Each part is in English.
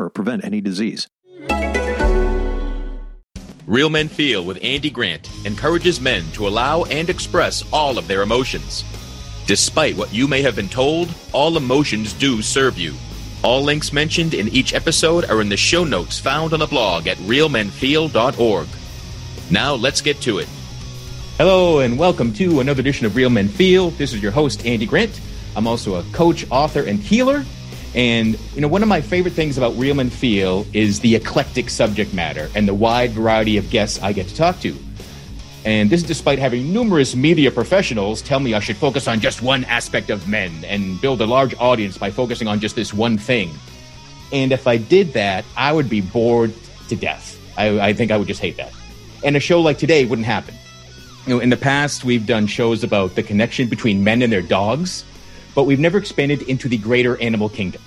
or prevent any disease. Real Men Feel with Andy Grant encourages men to allow and express all of their emotions. Despite what you may have been told, all emotions do serve you. All links mentioned in each episode are in the show notes found on the blog at realmenfeel.org. Now let's get to it. Hello and welcome to another edition of Real Men Feel. This is your host, Andy Grant. I'm also a coach, author, and healer. And, you know, one of my favorite things about Real Men Feel is the eclectic subject matter and the wide variety of guests I get to talk to. And this is despite having numerous media professionals tell me I should focus on just one aspect of men and build a large audience by focusing on just this one thing. And if I did that, I would be bored to death. I, I think I would just hate that. And a show like today wouldn't happen. You know, in the past, we've done shows about the connection between men and their dogs but we've never expanded into the greater animal kingdom.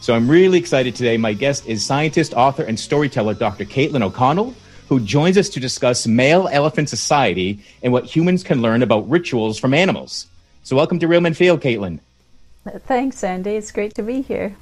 So I'm really excited today. My guest is scientist, author, and storyteller Dr. Caitlin O'Connell, who joins us to discuss male elephant society and what humans can learn about rituals from animals. So welcome to Real Men Feel, Caitlin. Thanks, Andy. It's great to be here.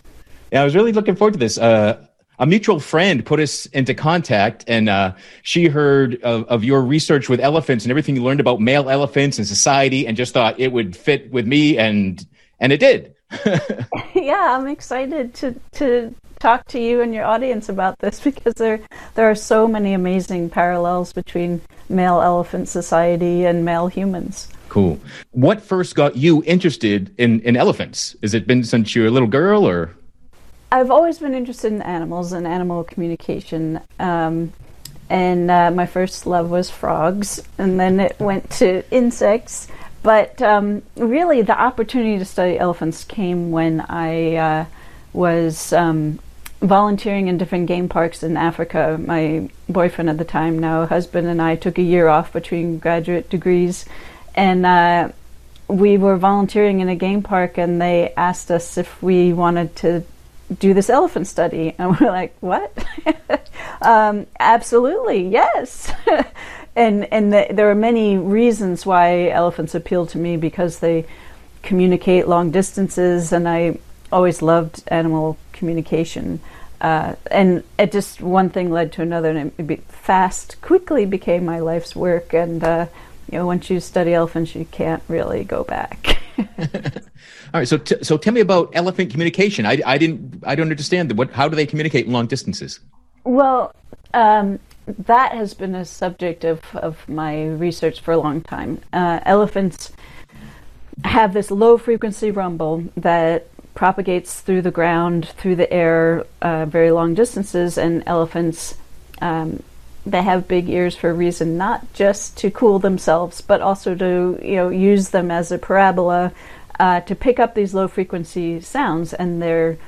Yeah, I was really looking forward to this. Uh, a mutual friend put us into contact, and uh, she heard of, of, your research with elephants and everything you learned about male elephants and society, and just thought it would fit with me, and and it did. yeah, I'm excited to to talk to you and your audience about this because there there are so many amazing parallels between male elephant society and male humans. Cool. What first got you interested in, in elephants? Has it been since you were a little girl or? I've always been interested in animals and animal communication. Um, and uh, my first love was frogs, and then it went to insects. But um, really, the opportunity to study elephants came when I uh, was um, volunteering in different game parks in Africa. My boyfriend at the time, now husband, and I took a year off between graduate degrees, and uh, we were volunteering in a game park, and they asked us if we wanted to do this elephant study. And we're like, what? um, absolutely, yes. and and the, there are many reasons why elephants appeal to me because they communicate long distances, and I always loved animal communication. Uh, and it just one thing led to another, and it be, fast quickly became my life's work. And uh, you know, once you study elephants, you can't really go back. All right, so t- so tell me about elephant communication. I, I didn't I don't understand what how do they communicate long distances? Well, um, that has been a subject of of my research for a long time. Uh, elephants have this low frequency rumble that propagates through the ground, through the air, uh, very long distances, and elephants. Um, they have big ears for a reason, not just to cool themselves, but also to you know use them as a parabola uh, to pick up these low frequency sounds, and their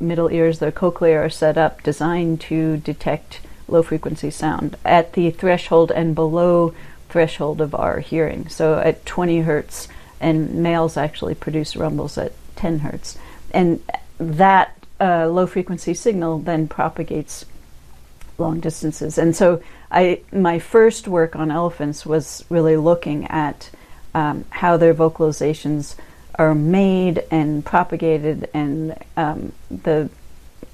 middle ears, their cochlea, are set up designed to detect low frequency sound at the threshold and below threshold of our hearing. So at 20 hertz, and males actually produce rumbles at 10 hertz, and that uh, low frequency signal then propagates long distances. And so I my first work on elephants was really looking at um, how their vocalizations are made and propagated and um, the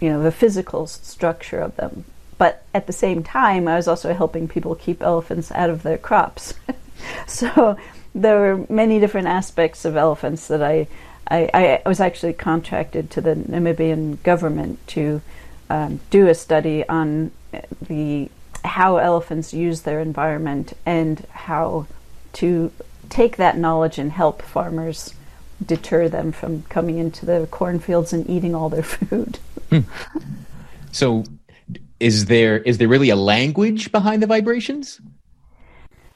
you know the physical structure of them. But at the same time, I was also helping people keep elephants out of their crops. so there were many different aspects of elephants that I, I, I was actually contracted to the Namibian government to um, do a study on the how elephants use their environment and how to take that knowledge and help farmers deter them from coming into the cornfields and eating all their food. Hmm. So, is there is there really a language behind the vibrations?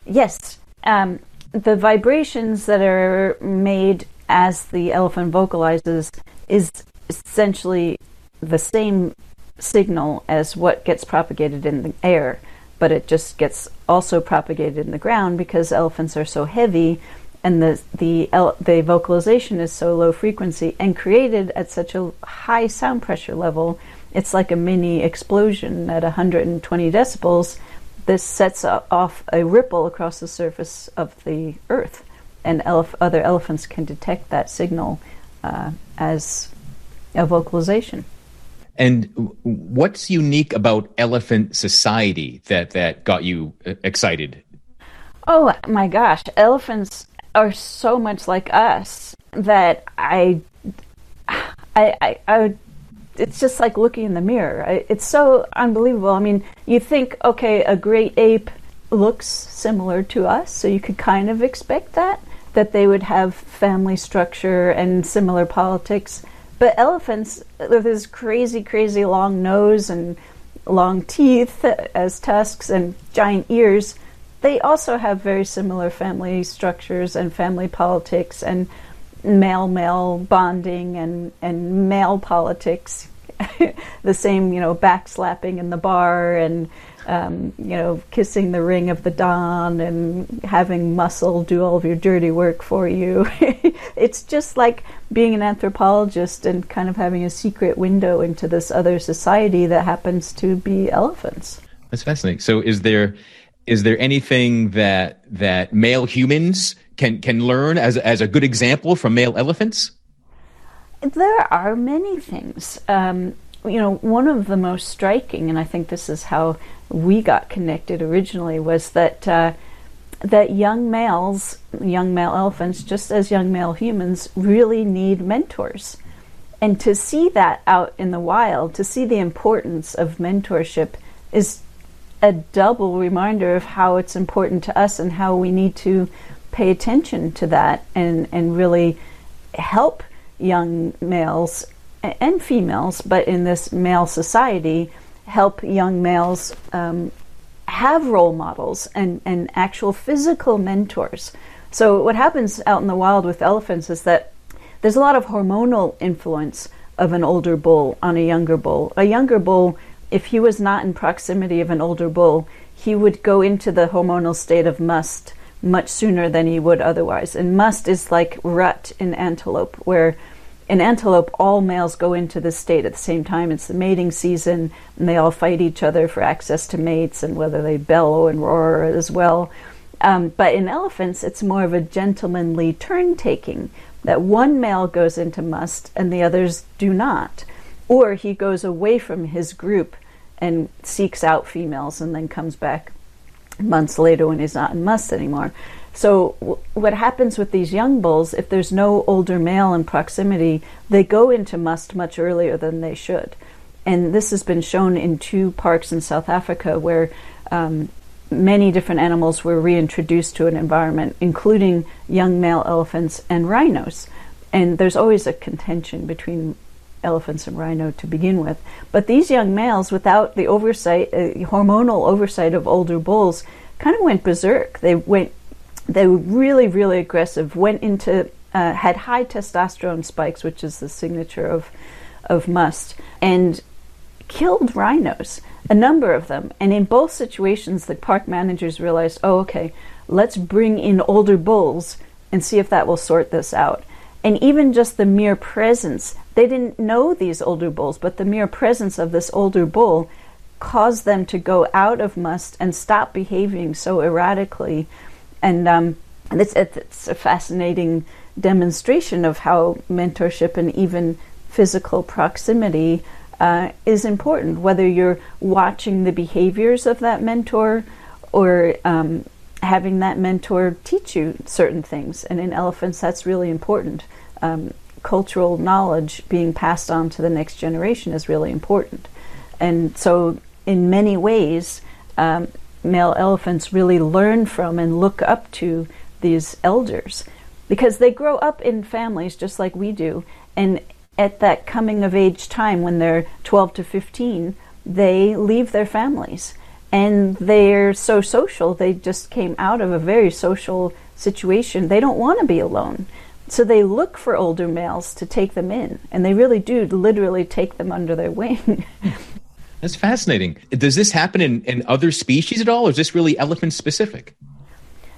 Yes, um, the vibrations that are made as the elephant vocalizes is essentially the same signal as what gets propagated in the air, but it just gets also propagated in the ground because elephants are so heavy and the the the vocalization is so low frequency and created at such a high sound pressure level, it's like a mini explosion at 120 decibels. This sets off a ripple across the surface of the earth, and elef- other elephants can detect that signal uh, as a vocalization. And what's unique about elephant society that that got you uh, excited? Oh my gosh, elephants are so much like us that I, I, I, I it's just like looking in the mirror. It's so unbelievable. I mean, you think, okay, a great ape looks similar to us, so you could kind of expect that that they would have family structure and similar politics. But elephants, with this crazy, crazy long nose and long teeth as tusks and giant ears, they also have very similar family structures and family politics and male male bonding and, and male politics. the same, you know, backslapping in the bar and um, you know, kissing the ring of the Don and having muscle do all of your dirty work for you. it's just like being an anthropologist and kind of having a secret window into this other society that happens to be elephants. That's fascinating. So, is there is there anything that that male humans can can learn as as a good example from male elephants? There are many things. Um, you know, one of the most striking, and I think this is how we got connected originally, was that uh, that young males, young male elephants, just as young male humans, really need mentors. And to see that out in the wild, to see the importance of mentorship, is a double reminder of how it's important to us and how we need to pay attention to that and, and really help young males and females, but in this male society, help young males um, have role models and, and actual physical mentors. So, what happens out in the wild with elephants is that there's a lot of hormonal influence of an older bull on a younger bull. A younger bull, if he was not in proximity of an older bull, he would go into the hormonal state of musth much sooner than he would otherwise. And musth is like rut in antelope, where in antelope, all males go into this state at the same time. It's the mating season, and they all fight each other for access to mates and whether they bellow and roar as well. Um, but in elephants, it's more of a gentlemanly turn taking that one male goes into musth and the others do not. Or he goes away from his group and seeks out females and then comes back months later when he's not in musth anymore. So, w- what happens with these young bulls, if there's no older male in proximity, they go into musth much earlier than they should. And this has been shown in two parks in South Africa where um, many different animals were reintroduced to an environment, including young male elephants and rhinos. And there's always a contention between elephants and rhino to begin with. But these young males, without the oversight, uh, hormonal oversight of older bulls, kind of went berserk. They went they were really, really aggressive, went into, uh, had high testosterone spikes, which is the signature of, of musth, and killed rhinos, a number of them. And in both situations, the park managers realized, oh, okay, let's bring in older bulls and see if that will sort this out. And even just the mere presence, they didn't know these older bulls, but the mere presence of this older bull caused them to go out of musth and stop behaving so erratically. And um, it's, it's a fascinating demonstration of how mentorship and even physical proximity uh, is important, whether you're watching the behaviors of that mentor or um, having that mentor teach you certain things. And in elephants, that's really important. Um, cultural knowledge being passed on to the next generation is really important. And so, in many ways, um, male elephants really learn from and look up to these elders because they grow up in families just like we do. And at that coming of age time, when they're 12 to 15, they leave their families. And they're so social, they just came out of a very social situation. They don't want to be alone. So they look for older males to take them in. And they really do literally take them under their wing. That's fascinating. Does this happen in, in other species at all, or is this really elephant specific?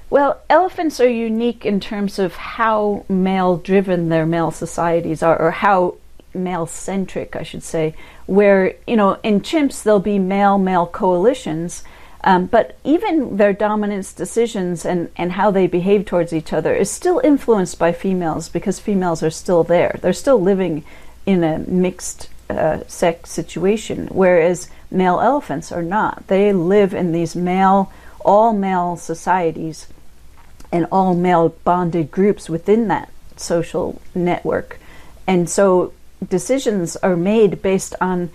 Well, elephants are unique in terms of how male driven their male societies are, or how male centric, I should say. Where, you know, in chimps, there'll be male male coalitions, um, but even their dominance decisions and, and how they behave towards each other is still influenced by females because females are still there. They're still living in a mixed uh, sex situation, whereas male elephants are not. They live in these male, all male societies and all male bonded groups within that social network. And so decisions are made based on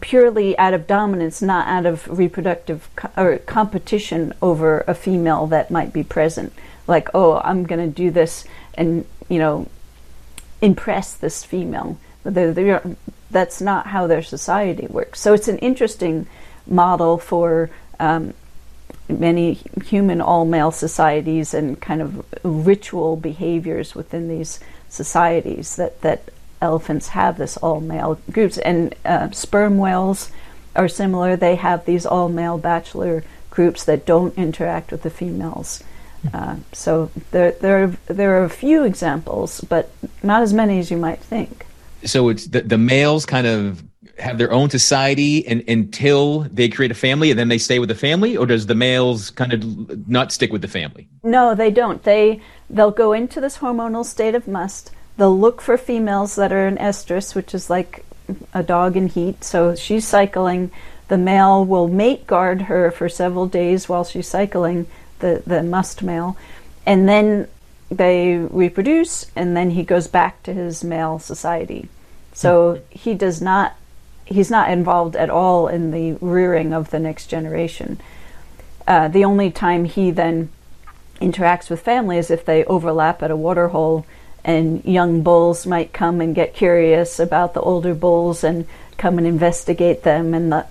purely out of dominance, not out of reproductive co- or competition over a female that might be present. Like, oh, I'm going to do this and, you know, impress this female. They're, they're, that's not how their society works. So it's an interesting model for um, many human all male societies and kind of ritual behaviors within these societies that, that elephants have this all male groups. And uh, sperm whales are similar. They have these all male bachelor groups that don't interact with the females. Uh, so there, there, are, there are a few examples, but not as many as you might think. So it's the, the males kind of have their own society and, until they create a family and then they stay with the family or does the males kind of not stick with the family no they don't they they'll go into this hormonal state of musth they'll look for females that are in estrus which is like a dog in heat. So she's cycling. The male will mate guard her for several days while she's cycling the, the musth male. And then they reproduce and then he goes back to his male society. So he does not he's not involved at all in the rearing of the next generation. Uh, the only time he then interacts with family is if they overlap at a waterhole and young bulls might come and get curious about the older bulls and come and investigate them and the,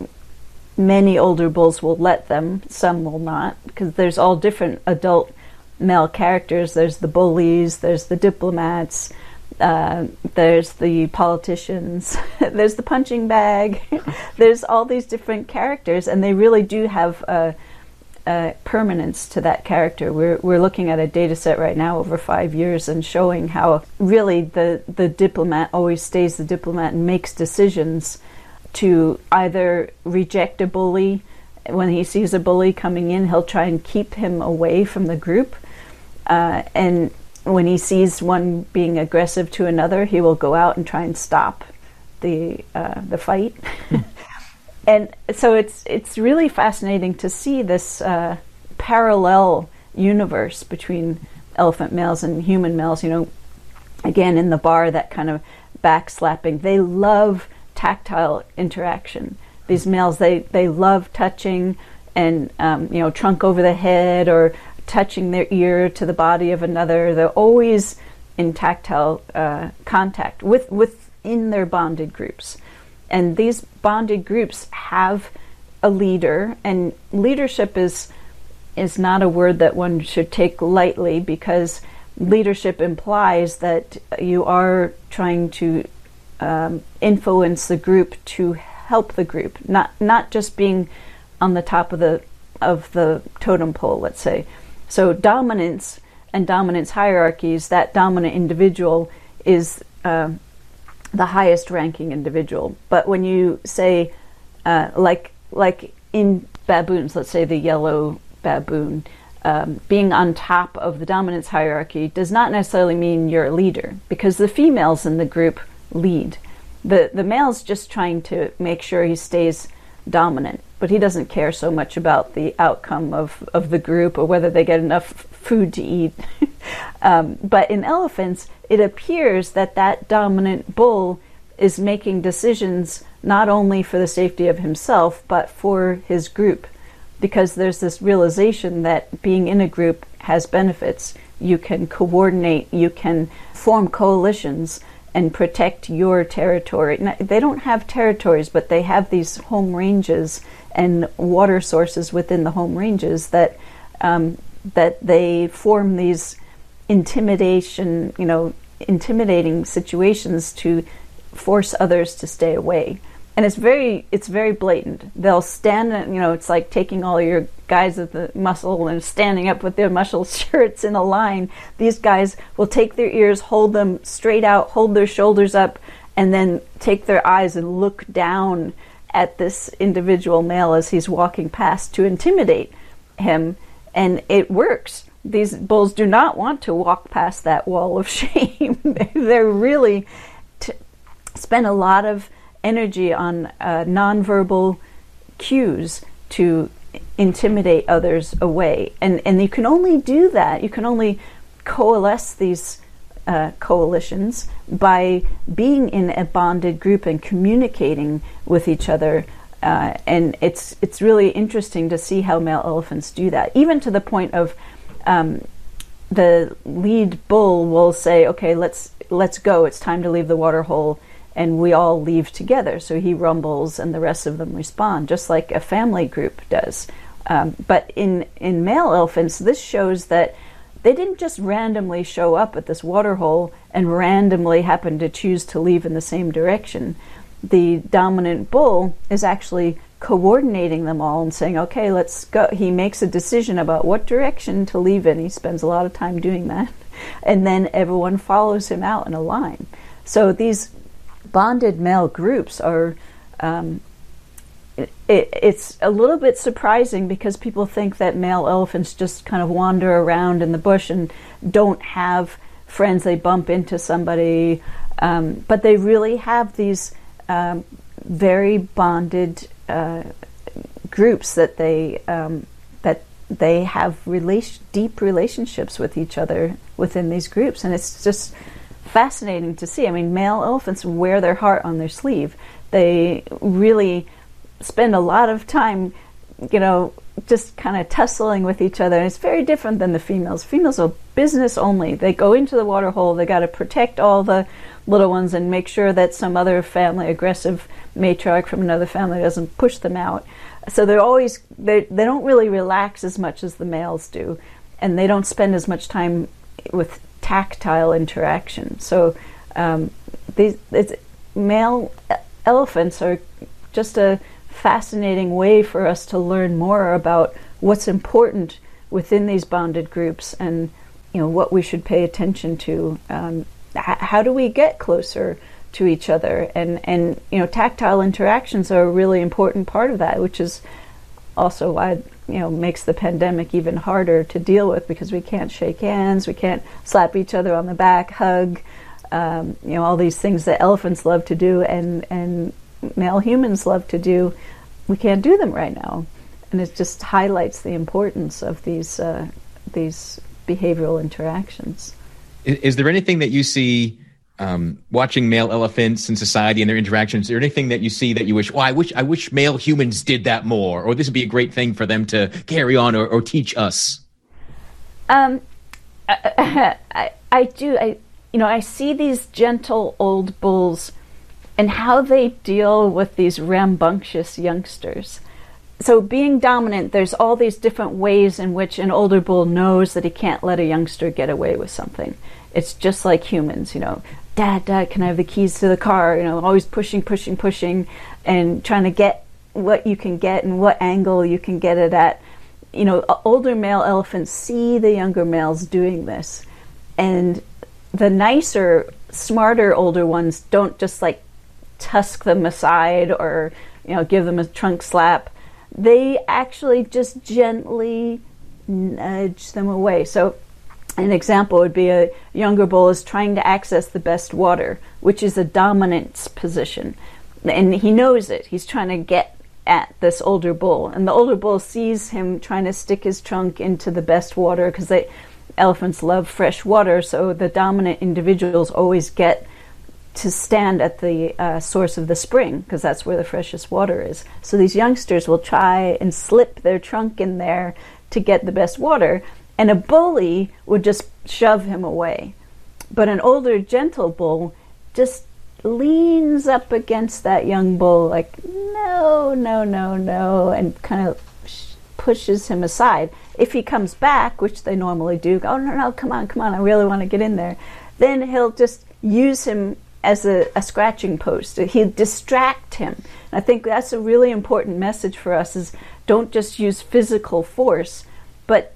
many older bulls will let them some will not because there's all different adult male characters. There's the bullies there's the diplomats uh, there's the politicians, there's the punching bag, there's all these different characters, and they really do have a, a, permanence to that character. We're, we're looking at a data set right now over five years and showing how really the, the diplomat always stays the diplomat and makes decisions to either reject a bully. When he sees a bully coming in, he'll try and keep him away from the group. Uh, and when he sees one being aggressive to another, he will go out and try and stop the uh, the fight. and so it's it's really fascinating to see this uh, parallel universe between elephant males and human males. You know, again in the bar, that kind of backslapping. They love tactile interaction. These males, they they love touching and um, you know trunk over the head or touching their ear to the body of another. They're always in tactile uh, contact with within their bonded groups, and these bonded groups have a leader. And leadership is is not a word that one should take lightly because leadership implies that you are trying to um, influence the group to help the group, not not just being on the top of the of the totem pole, let's say. So dominance and dominance hierarchies, that dominant individual is uh, the highest ranking individual. But when you say, uh, like like in baboons, let's say the yellow baboon, um, being on top of the dominance hierarchy does not necessarily mean you're a leader because the females in the group lead. The the male's just trying to make sure he stays dominant but he doesn't care so much about the outcome of, of the group or whether they get enough food to eat. um, but in elephants, it appears that that dominant bull is making decisions not only for the safety of himself, but for his group. Because there's this realization that being in a group has benefits. You can coordinate, you can form coalitions and protect your territory. Now, they don't have territories, but they have these home ranges and water sources within the home ranges that um, that they form these intimidation, you know, intimidating situations to force others to stay away. And it's very it's very blatant. They'll stand, you know, it's like taking all your guys at the muscle and standing up with their muscle shirts in a line. These guys will take their ears, hold them straight out, hold their shoulders up, and then take their eyes and look down at this individual male as he's walking past to intimidate him, and it works. These bulls do not want to walk past that wall of shame. They're really t- spend a lot of energy on uh, nonverbal cues to intimidate others away. And, and you can only do that, you can only coalesce these uh, coalitions by being in a bonded group and communicating with each other. Uh, and it's it's really interesting to see how male elephants do that, even to the point of um, the lead bull will say, "Okay, let's let's go. It's time to leave the water hole." And we all leave together. So he rumbles and the rest of them respond, just like a family group does. Um, but in, in male elephants, this shows that they didn't just randomly show up at this water hole and randomly happen to choose to leave in the same direction. The dominant bull is actually coordinating them all and saying, okay, let's go. He makes a decision about what direction to leave in. He spends a lot of time doing that. And then everyone follows him out in a line. So these bonded male groups are um, it, it's a little bit surprising because people think that male elephants just kind of wander around in the bush and don't have friends. They bump into somebody, um, but they really have these um, very bonded uh, groups that they um, that they have deep relationships with each other within these groups, and it's just fascinating to see. I mean, male elephants wear their heart on their sleeve. They really spend a lot of time, you know, just kind of tussling with each other. And it's very different than the females. Females are business only. They go into the water hole, they got to protect all the little ones and make sure that some other family, aggressive matriarch from another family, doesn't push them out. So they're always, they, they don't really relax as much as the males do. And they don't spend as much time with tactile interaction. So um, these male elephants are just a fascinating way for us to learn more about what's important within these bonded groups and you know what we should pay attention to. Um, h- how do we get closer to each other? And and you know tactile interactions are a really important part of that, which is also why you know makes the pandemic even harder to deal with because we can't shake hands, we can't slap each other on the back, hug, um, you know all these things that elephants love to do and and male humans love to do. We can't do them right now, and it just highlights the importance of these uh, these behavioral interactions. Is, is there anything that you see? Um, watching male elephants in society and their interactions, is there anything that you see that you wish, well, I wish, I wish male humans did that more, or this would be a great thing for them to carry on or, or teach us? Um, I, I, I do. I, you know, I see these gentle old bulls and how they deal with these rambunctious youngsters. So, being dominant, there's all these different ways in which an older bull knows that he can't let a youngster get away with something. It's just like humans, you know. Dad, Dad, can I have the keys to the car? You know, always pushing, pushing, pushing, and trying to get what you can get and what angle you can get it at. You know, older male elephants see the younger males doing this, and the nicer, smarter older ones don't just like tusk them aside or you know give them a trunk slap. They actually just gently nudge them away. So an example would be a younger bull is trying to access the best water, which is a dominance position. And he knows it. He's trying to get at this older bull. And the older bull sees him trying to stick his trunk into the best water because elephants love fresh water. So the dominant individuals always get to stand at the uh, source of the spring because that's where the freshest water is. So these youngsters will try and slip their trunk in there to get the best water and a bully would just shove him away. But an older, gentle bull just leans up against that young bull, like, no, no, no, no, and kind of pushes him aside. If he comes back, which they normally do, oh, no, no, come on, come on, I really want to get in there, then he'll just use him as a, a scratching post. He'll distract him. I think that's a really important message for us is don't just use physical force, but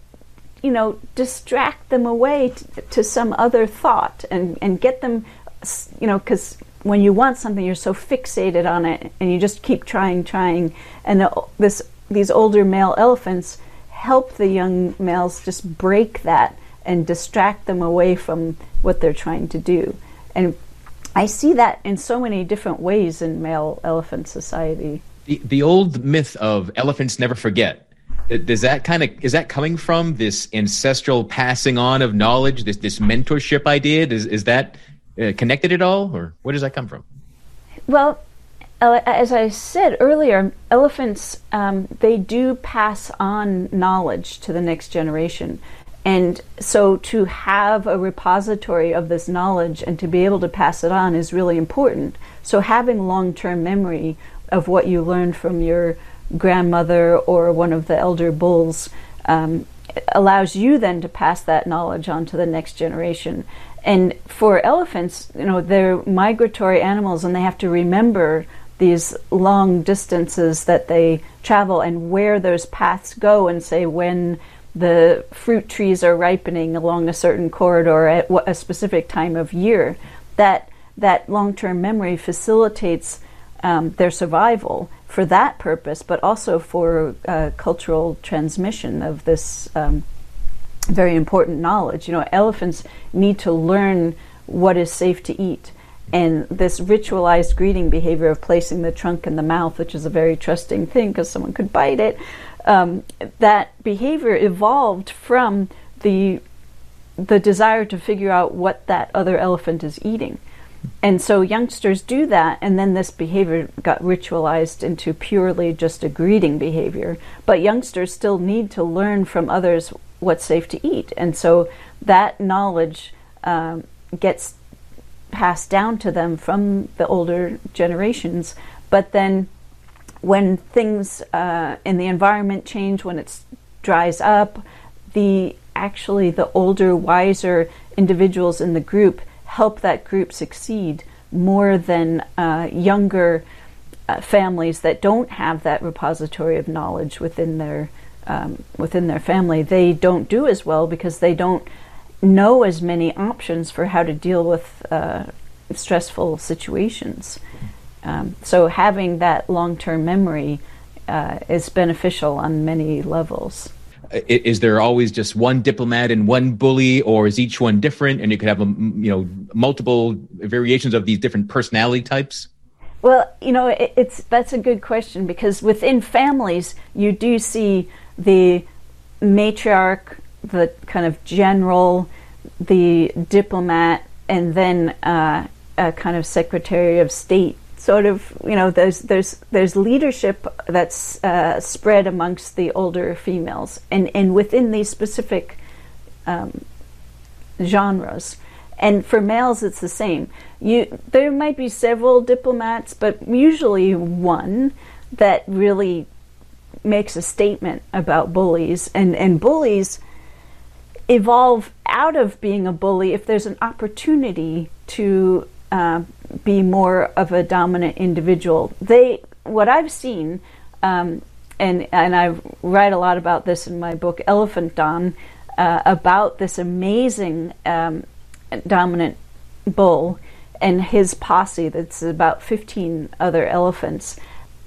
you know, distract them away to, to some other thought and, and get them, you know, because when you want something, you're so fixated on it and you just keep trying, trying. And the, this, these older male elephants help the young males just break that and distract them away from what they're trying to do. And I see that in so many different ways in male elephant society. The, the old myth of elephants never forget does that kind of is that coming from this ancestral passing on of knowledge this this mentorship idea? Is, is that uh, connected at all or where does that come from? Well as i said earlier elephants um, they do pass on knowledge to the next generation. And so to have a repository of this knowledge and to be able to pass it on is really important. So having long-term memory of what you learned from your grandmother or one of the elder bulls um, allows you then to pass that knowledge on to the next generation. And for elephants, you know, they're migratory animals and they have to remember these long distances that they travel and where those paths go and say when the fruit trees are ripening along a certain corridor at a specific time of year. That that long-term memory facilitates um, their survival for that purpose, but also for uh, cultural transmission of this um, very important knowledge. You know, elephants need to learn what is safe to eat. And this ritualized greeting behavior of placing the trunk in the mouth, which is a very trusting thing because someone could bite it, um, that behavior evolved from the the desire to figure out what that other elephant is eating. And so youngsters do that, and then this behavior got ritualized into purely just a greeting behavior. But youngsters still need to learn from others what's safe to eat. And so that knowledge um, gets passed down to them from the older generations. But then when things uh, in the environment change, when it dries up, the actually the older, wiser individuals in the group help that group succeed more than uh, younger uh, families that don't have that repository of knowledge within their um, within their family. They don't do as well because they don't know as many options for how to deal with uh, stressful situations. Um, so having that long term memory uh, is beneficial on many levels is there always just one diplomat and one bully or is each one different? And you could have a, you know multiple variations of these different personality types? Well you know it, it's that's a good question because within families you do see the matriarch the kind of general the diplomat and then uh, a kind of secretary of state sort of you know there's there's there's leadership that's uh, spread amongst the older females and and within these specific um, genres. And for males it's the same. You there might be several diplomats but usually one that really makes a statement about bullies. And and bullies evolve out of being a bully if there's an opportunity to uh, be more of a dominant individual. They, what I've seen, um, and and I write a lot about this in my book Elephant Don, uh, about this amazing um, dominant bull and his posse. That's about fifteen other elephants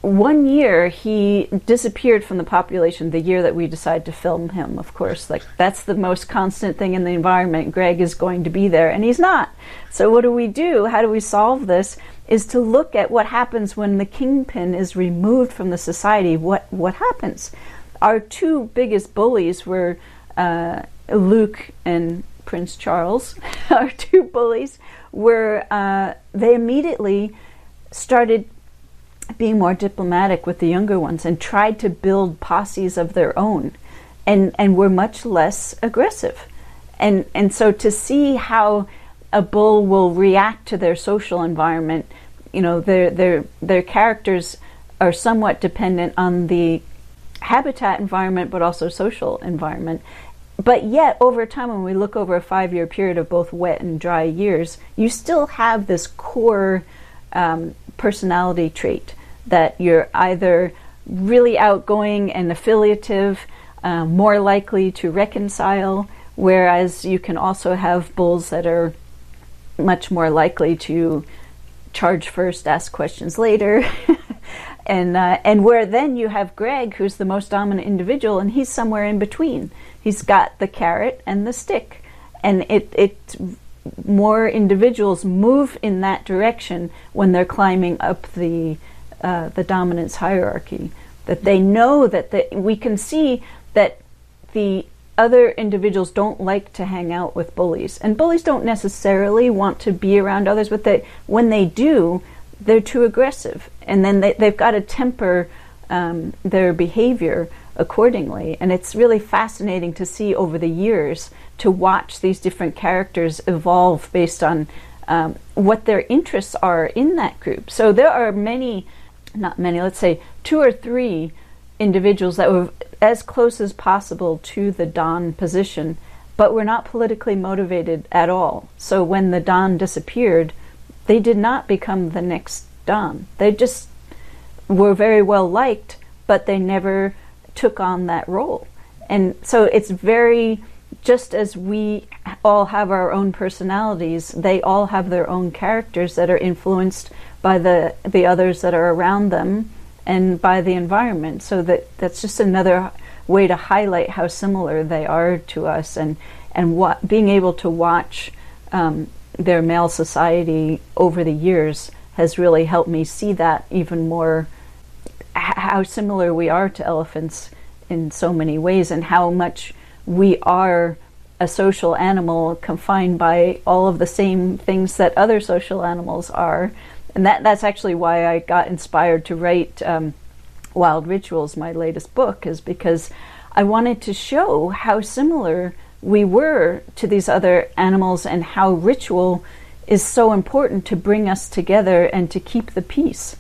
one year he disappeared from the population the year that we decided to film him of course. Like that's the most constant thing in the environment. Greg is going to be there and he's not. So what do we do? How do we solve this? Is to look at what happens when the kingpin is removed from the society. What what happens? Our two biggest bullies were uh, luke and prince charles. Our two bullies were uh, they immediately started being more diplomatic with the younger ones and tried to build posses of their own and and were much less aggressive. And and so to see how a bull will react to their social environment you know their their their characters are somewhat dependent on the habitat environment but also social environment. But yet over time when we look over a five year period of both wet and dry years you still have this core um, personality trait that you're either really outgoing and affiliative, uh, more likely to reconcile, whereas you can also have bulls that are much more likely to charge first, ask questions later. and uh, and where then you have Greg, who's the most dominant individual, and he's somewhere in between. He's got the carrot and the stick, and it it more individuals move in that direction when they're climbing up the uh, the dominance hierarchy. That they know that the, we can see that the other individuals don't like to hang out with bullies, and bullies don't necessarily want to be around others, but they, when they do, they're too aggressive, and then they, they've got to temper um, their behavior accordingly. And it's really fascinating to see over the years to watch these different characters evolve based on um, what their interests are in that group. So there are many, not many, let's say two or three individuals that were as close as possible to the Don position, but were not politically motivated at all. So when the Don disappeared, they did not become the next Don. They just were very well liked, but they never took on that role. And so it's very, just as we all have our own personalities, they all have their own characters that are influenced by the, the others that are around them and by the environment. So that, that's just another way to highlight how similar they are to us and, and what, being able to watch um, their male society over the years has really helped me see that even more how similar we are to elephants in so many ways and how much we are a social animal confined by all of the same things that other social animals are and that that's actually why I got inspired to write um, Wild Rituals, my latest book, is because I wanted to show how similar we were to these other animals and how ritual is so important to bring us together and to keep the peace.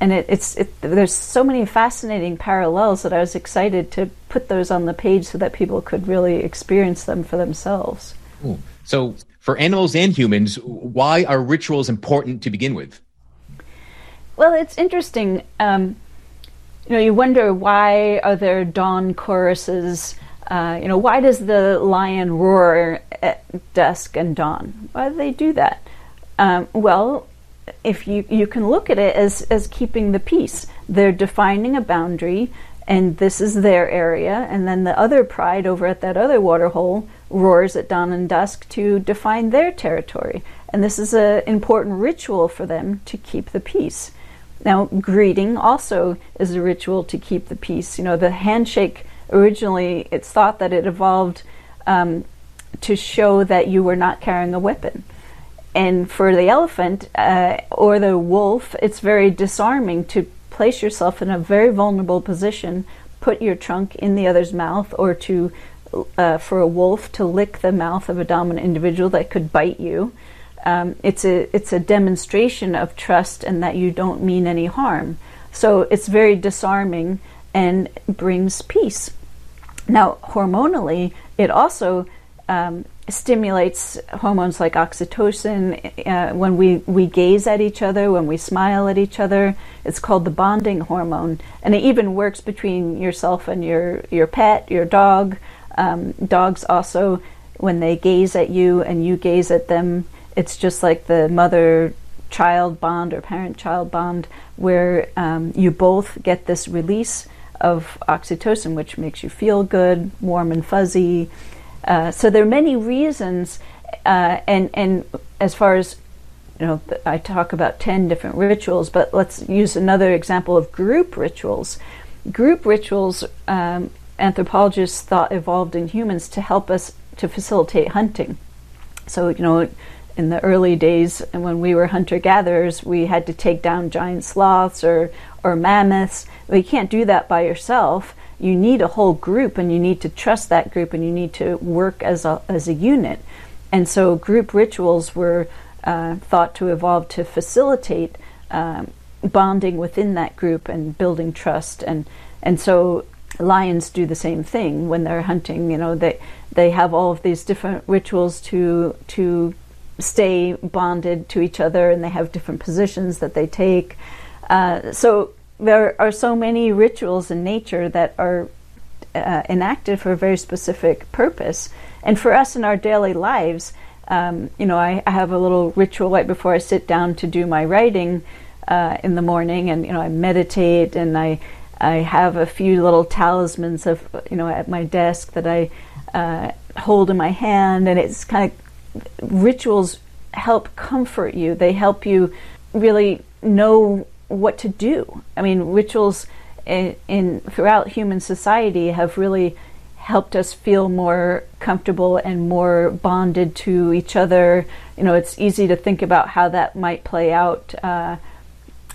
And it, it's it, there's so many fascinating parallels that I was excited to put those on the page so that people could really experience them for themselves. So, for animals and humans, why are rituals important to begin with? Well, it's interesting. Um, you know, you wonder why are there dawn choruses uh, you know, why does the lion roar at dusk and dawn? Why do they do that? Um, well, if you you can look at it as as keeping the peace. They're defining a boundary, and this is their area, and then the other pride over at that other waterhole roars at dawn and dusk to define their territory, and this is an important ritual for them to keep the peace. Now, greeting also is a ritual to keep the peace. You know, the handshake originally it's thought that it evolved um, to show that you were not carrying a weapon. And for the elephant uh, or the wolf, it's very disarming to place yourself in a very vulnerable position, put your trunk in the other's mouth, or to uh, for a wolf to lick the mouth of a dominant individual that could bite you. Um, it's a it's a demonstration of trust and that you don't mean any harm. So it's very disarming and brings peace. Now, hormonally, it also um, stimulates hormones like oxytocin uh, when we, we gaze at each other, when we smile at each other. It's called the bonding hormone. And it even works between yourself and your, your pet, your dog. Um, dogs also, when they gaze at you and you gaze at them, it's just like the mother child bond or parent child bond where um, you both get this release of oxytocin, which makes you feel good, warm and fuzzy. Uh, so there are many reasons, uh, and and as far as you know, I talk about ten different rituals, but let's use another example of group rituals. Group rituals, um, anthropologists thought evolved in humans to help us to facilitate hunting. So you know, in the early days when we were hunter gatherers, we had to take down giant sloths or or mammoths. Well, you can't do that by yourself. You need a whole group, and you need to trust that group, and you need to work as a as a unit. And so, group rituals were uh, thought to evolve to facilitate um, bonding within that group and building trust. And and so, lions do the same thing when they're hunting. You know, they they have all of these different rituals to to stay bonded to each other, and they have different positions that they take. Uh, so there are so many rituals in nature that are uh, enacted for a very specific purpose. And for us in our daily lives, um, you know, I, I, have a little ritual right before I sit down to do my writing uh, in the morning, and you know, I meditate and I I have a few little talismans of you know at my desk that I uh, hold in my hand, and it's kind of rituals help comfort you. They help you really know what to do. I mean, rituals in, in throughout human society have really helped us feel more comfortable and more bonded to each other. You know, it's easy to think about how that might play out uh,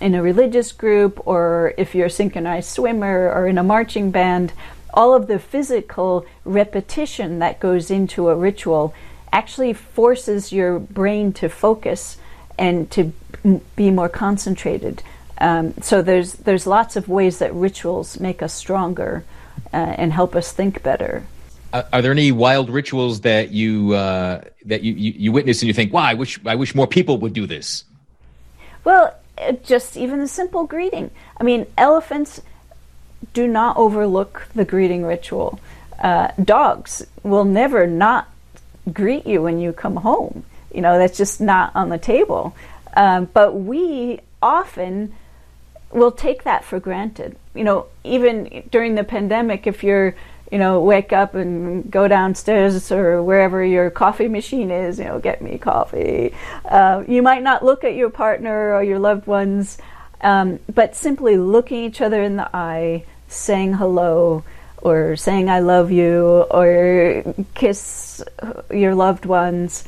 in a religious group or if you're a synchronized swimmer or in a marching band. All of the physical repetition that goes into a ritual actually forces your brain to focus and to be more concentrated. Um, so there's there's lots of ways that rituals make us stronger uh, and help us think better. Uh, are there any wild rituals that you uh, that you, you, you witness and you think, "Wow, I wish I wish more people would do this"? Well, just even a simple greeting. I mean, elephants do not overlook the greeting ritual. Uh, dogs will never not greet you when you come home. You know, that's just not on the table. Um, but we often will take that for granted. You know, even during the pandemic, if you're, you know, wake up and go downstairs or wherever your coffee machine is, you know, get me coffee. Uh, you might not look at your partner or your loved ones, um, but simply looking each other in the eye, saying hello, or saying I love you, or kiss your loved ones.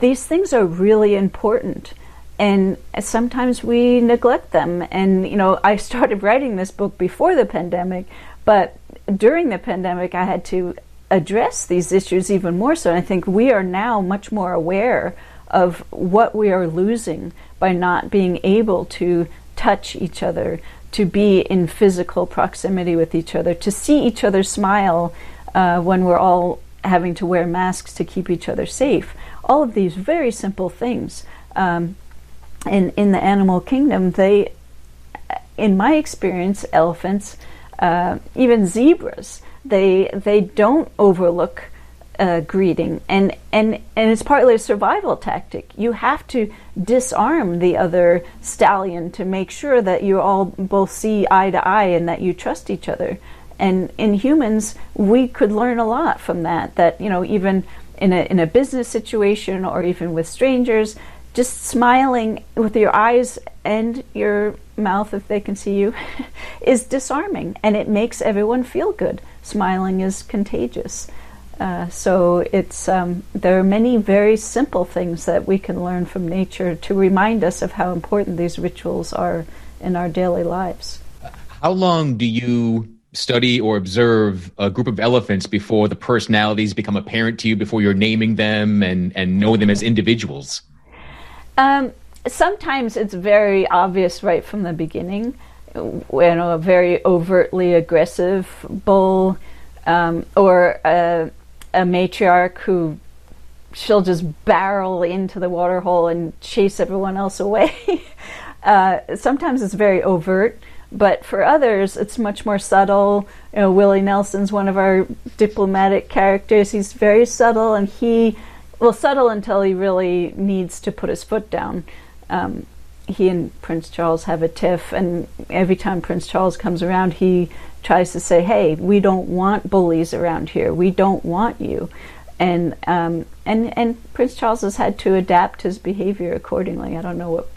These things are really important and sometimes we neglect them. And you know, I started writing this book before the pandemic, but during the pandemic, I had to address these issues even more so. And I think we are now much more aware of what we are losing by not being able to touch each other, to be in physical proximity with each other, to see each other smile uh, when we're all having to wear masks to keep each other safe. All of these very simple things. Um, in in the animal kingdom, they, in my experience, elephants, uh, even zebras, they they don't overlook uh, greeting, and and and it's partly a survival tactic. You have to disarm the other stallion to make sure that you all both see eye to eye and that you trust each other. And in humans, we could learn a lot from that. That you know, even in a in a business situation or even with strangers, just smiling with your eyes and your mouth, if they can see you, is disarming and it makes everyone feel good. Smiling is contagious. Uh, so it's um, there are many very simple things that we can learn from nature to remind us of how important these rituals are in our daily lives. How long do you study or observe a group of elephants before the personalities become apparent to you, before you're naming them and, and know them as individuals? Um, sometimes it's very obvious right from the beginning. You know, a very overtly aggressive bull, um, or a, a matriarch who she'll just barrel into the waterhole and chase everyone else away. uh, sometimes it's very overt, but for others, it's much more subtle. You know, Willie Nelson's one of our diplomatic characters. He's very subtle, and he well, subtle until he really needs to put his foot down. Um, he and Prince Charles have a tiff, and every time Prince Charles comes around, he tries to say, "Hey, we don't want bullies around here. We don't want you." And um, and and Prince Charles has had to adapt his behavior accordingly. I don't know what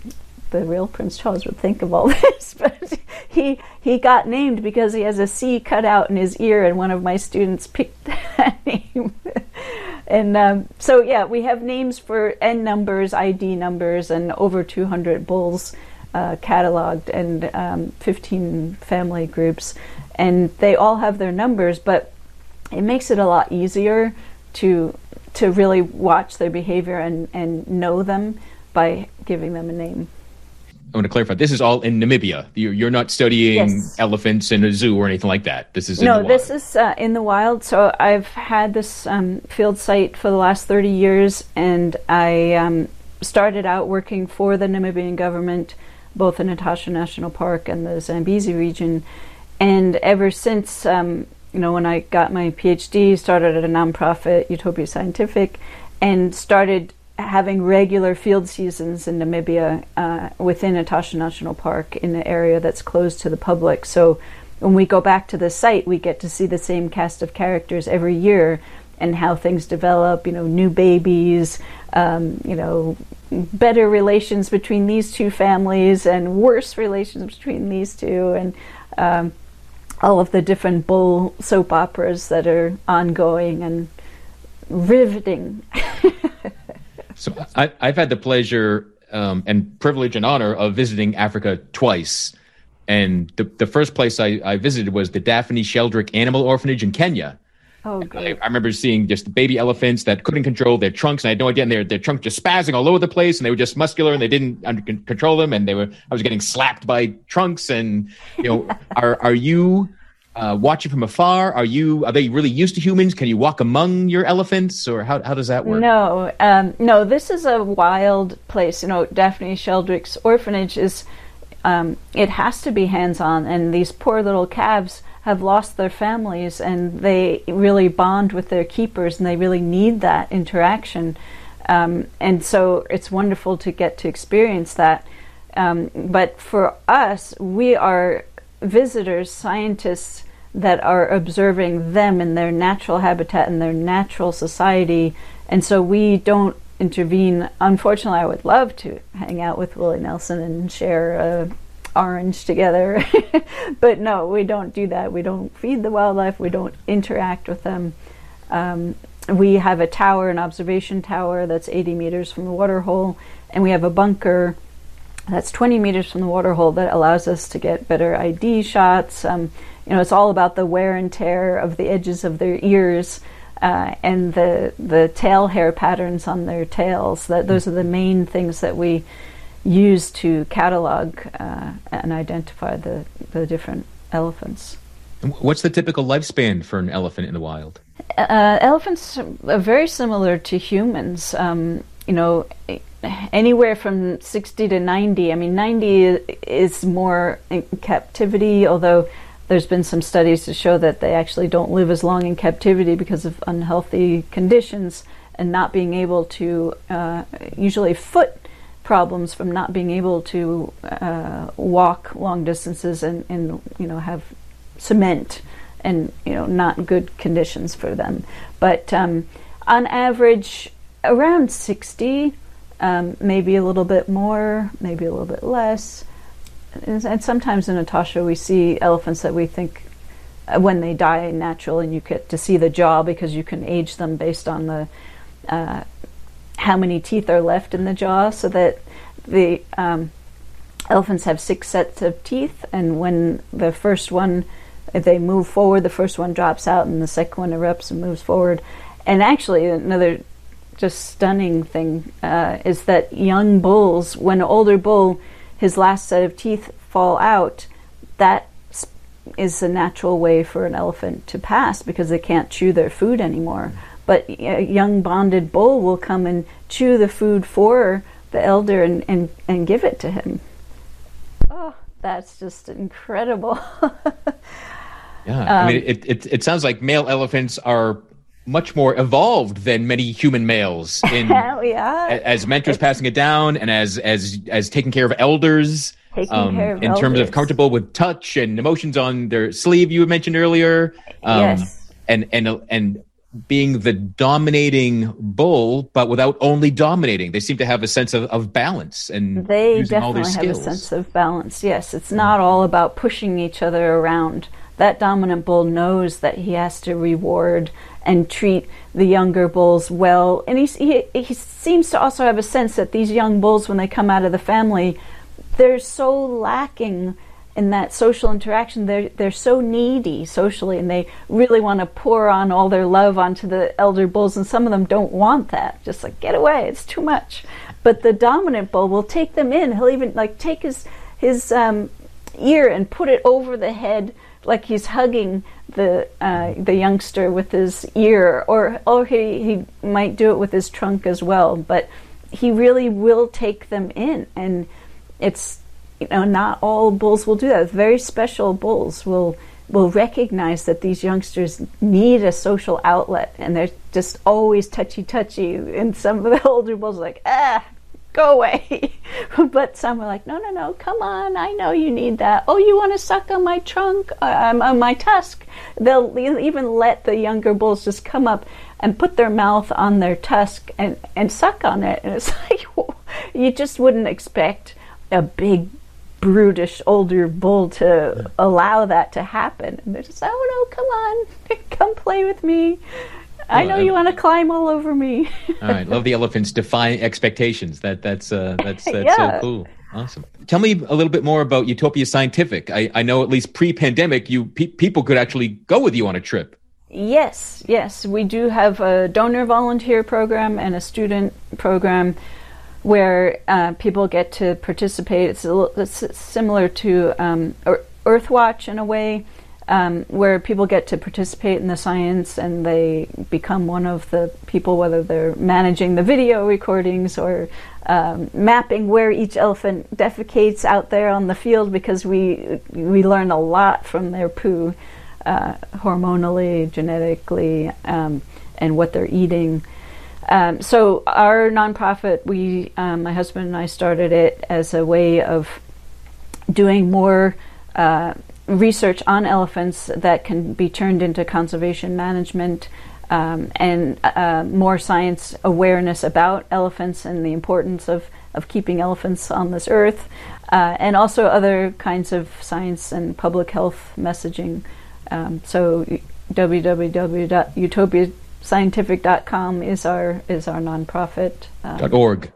the real Prince Charles would think of all this, but he he got named because he has a C cut out in his ear, and one of my students picked that name and um, so yeah, we have names for N numbers, ID numbers, and over 200 bulls uh, cataloged, and um, 15 family groups, and they all have their numbers. But it makes it a lot easier to to really watch their behavior and, and know them by giving them a name. I want to clarify. This is all in Namibia. You're, you're not studying yes. elephants in a zoo or anything like that. This is no. this is uh, in the wild. So I've had this um, field site for the last thirty years, and I um, started out working for the Namibian government both in Etosha National Park and the Zambezi region. And ever since, um, you know, when I got my PhD, started at a nonprofit, Utopia Scientific, and started having regular field seasons in Namibia uh, within Etosha National Park in an area that's closed to the public. So when we go back to the site, we get to see the same cast of characters every year and how things develop, you know, new babies, um, you know, better relations between these two families and worse relations between these two, and um, all of the different bull soap operas that are ongoing and riveting. so I, have had the pleasure um, and privilege and honor of visiting Africa twice. And the, the first place I, I visited was the Daphne Sheldrick Animal Orphanage in Kenya Oh. I, I, remember seeing just baby elephants that couldn't control their trunks, and I had no idea. And their their trunk just spazzing all over the place, and they were just muscular, and they didn't under, control them, and they were. I was getting slapped by trunks, and you know, are are you uh, watching from afar? Are you are they really used to humans? Can you walk among your elephants, or how how does that work? No, um, no. This is a wild place. You know, Daphne Sheldrick's orphanage is. Um, it has to be hands on, and these poor little calves have lost their families and they really bond with their keepers and they really need that interaction. Um, and so it's wonderful to get to experience that. Um, but for us, we are visitors, scientists that are observing them in their natural habitat and their natural society. And so we don't intervene. Unfortunately, I would love to hang out with Willie Nelson and share a orange together. but no, we don't do that. We don't feed the wildlife, we don't interact with them. Um, we have a tower, an observation tower that's 80 meters from the water hole, and we have a bunker that's 20 meters from the water hole that allows us to get better ID shots. Um, you know, it's all about the wear and tear of the edges of their ears. Uh, and the the tail hair patterns on their tails. That those are the main things that we use to catalog uh, and identify the, the different elephants. What's the typical lifespan for an elephant in the wild? Uh, elephants are very similar to humans. Um, you know, anywhere from 60 to 90. I mean, 90 is more in captivity, although there's been some studies to show that they actually don't live as long in captivity because of unhealthy conditions and not being able to uh, usually foot problems from not being able to uh, walk long distances and, and you know have cement and you know not good conditions for them. But um, on average, around 60, um, maybe a little bit more, maybe a little bit less. And, sometimes in Etosha, we see elephants that we think uh, when they die natural, and you get to see the jaw because you can age them based on the uh, how many teeth are left in the jaw so that the um, elephants have six sets of teeth, and when the first one, if they move forward, the first one drops out, and the second one erupts and moves forward. And actually, another just stunning thing uh, is that young bulls, when an older bull, his last set of teeth fall out, that is a natural way for an elephant to pass because they can't chew their food anymore. But a young bonded bull will come and chew the food for the elder and, and, and give it to him. Oh, that's just incredible. yeah, um, I mean, it, it, it sounds like male elephants are much more evolved than many human males in yeah. as mentors passing it down and as as as taking care of elders um, of in elders. terms of comfortable with touch and emotions on their sleeve you mentioned earlier um, yes. and and and being the dominating bull, but without only dominating. They seem to have a sense of, of balance and they definitely have a sense of balance. Yes, it's not all about pushing each other around. That dominant bull knows that he has to reward and treat the younger bulls well, and he, he he seems to also have a sense that these young bulls, when they come out of the family, they're so lacking in that social interaction. They're they're so needy socially and they really want to pour on all their love onto the elder bulls and some of them don't want that. Just like get away it's too much. But the dominant bull will take them in. He'll even like take his his um, ear and put it over the head like he's hugging the uh, the youngster with his ear or or he, he might do it with his trunk as well but he really will take them in and it's you know, not all bulls will do that. Very special bulls will will recognize that these youngsters need a social outlet, and they're just always touchy touchy. And some of the older bulls are like, ah, go away. but some are like, no, no, no, come on, I know you need that. Oh, you want to suck on my trunk, um, on my tusk? They'll even let the younger bulls just come up and put their mouth on their tusk and, and suck on it. And it's like, you just wouldn't expect a big brutish older bull to allow that to happen. And they're just, oh no, come on, come play with me. I know you want to climb all over me. all right, love the elephants defying expectations. That that's uh, that's that's yeah. so cool. Awesome. Tell me a little bit more about Utopia Scientific. I, I know at least pre-pandemic, you pe- people could actually go with you on a trip. Yes, yes, we do have a donor volunteer program and a student program where uh, people get to participate. It's, little, it's similar to um, Earthwatch in a way, um, where people get to participate in the science and they become one of the people, whether they're managing the video recordings or um, mapping where each elephant defecates out there on the field, because we we learn a lot from their poo, uh, hormonally, genetically, um, and what they're eating. Um, so our nonprofit, we, um, my husband and I started it as a way of doing more uh, research on elephants that can be turned into conservation management um, and uh, more science awareness about elephants and the importance of, of keeping elephants on this earth, uh, and also other kinds of science and public health messaging. Um, so www.utopia.com scientific.com is our is our nonprofit. Um, dot org.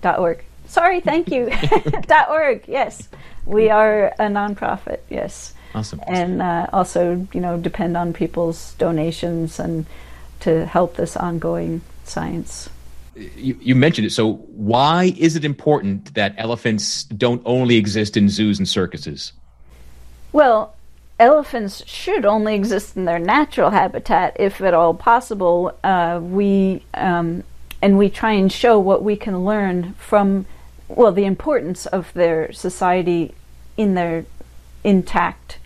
Dot org. Sorry, thank you. dot org. Yes, we are a nonprofit. Yes. Awesome. And uh, also, you know, depend on people's donations and to help this ongoing science. You, you mentioned it. So, why is it important that elephants don't only exist in zoos and circuses? Well, elephants should only exist in their natural habitat if at all possible. Uh, we um, and we try and show what we can learn from well the importance of their society in their intact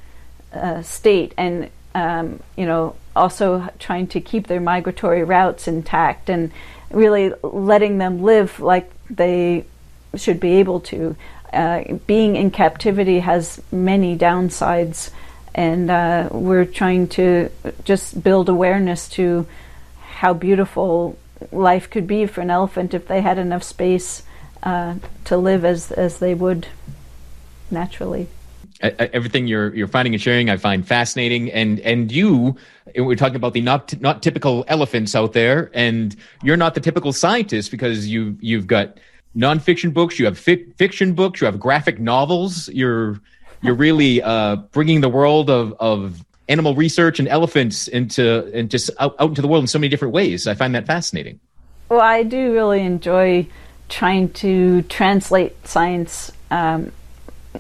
uh, state and um, you know also trying to keep their migratory routes intact and really letting them live like they should be able to. Uh, being in captivity has many downsides and uh, we're trying to just build awareness to how beautiful life could be for an elephant if they had enough space uh, to live as as they would naturally. Everything you're you're finding and sharing, I find fascinating, and and you, we're talking about the not not typical elephants out there, and you're not the typical scientist because you you've got nonfiction books, you have fi- fiction books, you have graphic novels, you're you're really uh, bringing the world of, of animal research and elephants into and just out, out into the world in so many different ways. I find that fascinating. Well, I do really enjoy trying to translate science um,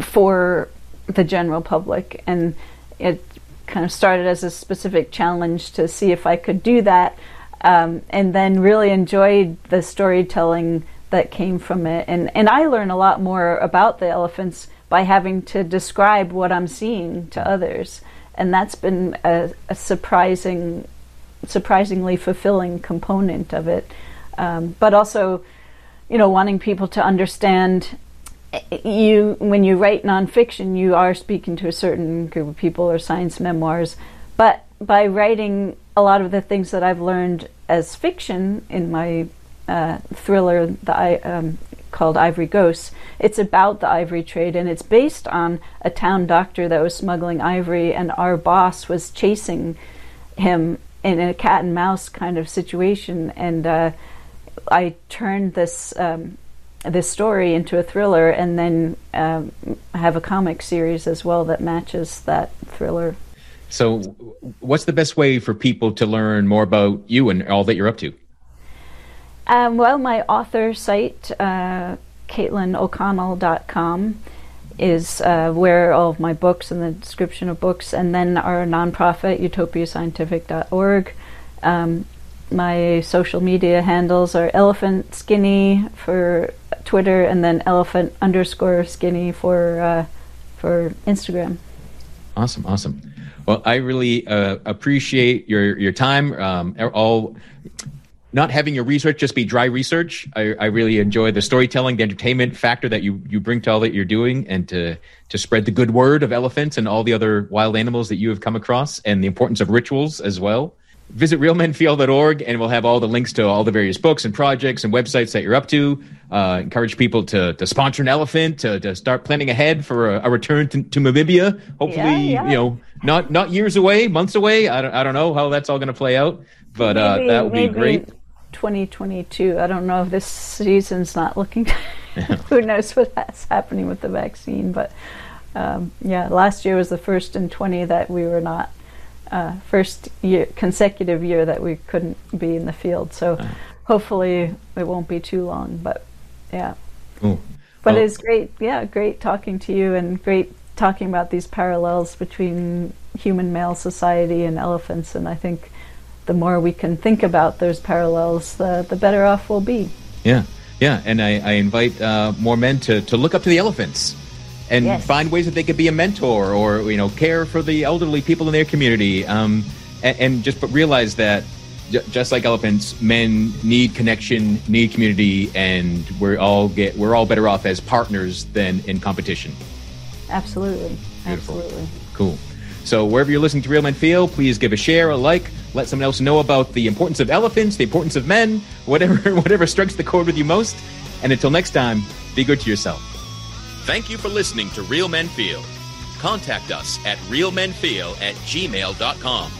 for the general public, and it kind of started as a specific challenge to see if I could do that, um, and then really enjoyed the storytelling that came from it. And and I learn a lot more about the elephants by having to describe what I'm seeing to others. And that's been a, a surprising, surprisingly fulfilling component of it. Um, but also, you know, wanting people to understand you when you write nonfiction, you are speaking to a certain group of people or science memoirs. But by writing a lot of the things that I've learned as fiction in my uh, thriller, the um, called Ivory Ghosts. It's about the ivory trade and it's based on a town doctor that was smuggling ivory, and our boss was chasing him in a cat and mouse kind of situation. And uh, I turned this. Um, this story into a thriller, and then um, have a comic series as well that matches that thriller. So, what's the best way for people to learn more about you and all that you're up to? Um, well, my author site, uh, CaitlinO'Connell.com, is uh, where all of my books and the description of books, and then our nonprofit, utopiascientific.org. Um, my social media handles are Elephant Skinny for Twitter, and then elephant underscore skinny for uh, for Instagram. Awesome, awesome. Well, I really uh, appreciate your your time. Um, all not having your research just be dry research. I, I, really enjoy the storytelling, the entertainment factor that you you bring to all that you're doing, and to to spread the good word of elephants and all the other wild animals that you have come across, and the importance of rituals as well. Visit realmenfeel.org, and we'll have all the links to all the various books and projects and websites that you're up to. Uh, encourage people to to sponsor an elephant, to, to start planning ahead for a, a return to, to, Namibia. Hopefully, yeah, yeah. you know, not not years away, months away. I don't I don't know how that's all going to play out, but uh, that would be great 2022. I don't know if this season's not looking. who knows what's happening with the vaccine? But um, yeah, last year was the first in 20 that we were not. Uh, first year, consecutive year that we couldn't be in the field. So uh. hopefully it won't be too long. But yeah. Ooh. But well, it's great. Yeah, great talking to you and great talking about these parallels between human male society and elephants. And I think the more we can think about those parallels, the, the better off we'll be. Yeah, yeah. And I, I invite uh, more men to, to look up to the elephants and yes. find ways that they could be a mentor or, you know, care for the elderly people in their community. Um, and, and just realize that just like elephants, men need connection, need community, and we're all get we're all better off as partners than in competition. Absolutely. Beautiful. Absolutely. Cool. So wherever you're listening to Real Men Feel, please give a share, a like, let someone else know about the importance of elephants, the importance of men, whatever whatever strikes the chord with you most. And until next time, be good to yourself. Thank you for listening to Real Men Feel. Contact us at realmenfeel at gmail.com.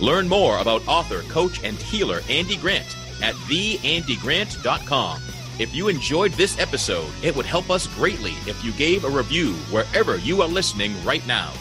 Learn more about author, coach, and healer Andy Grant at theandygrant.com. If you enjoyed this episode, it would help us greatly if you gave a review wherever you are listening right now.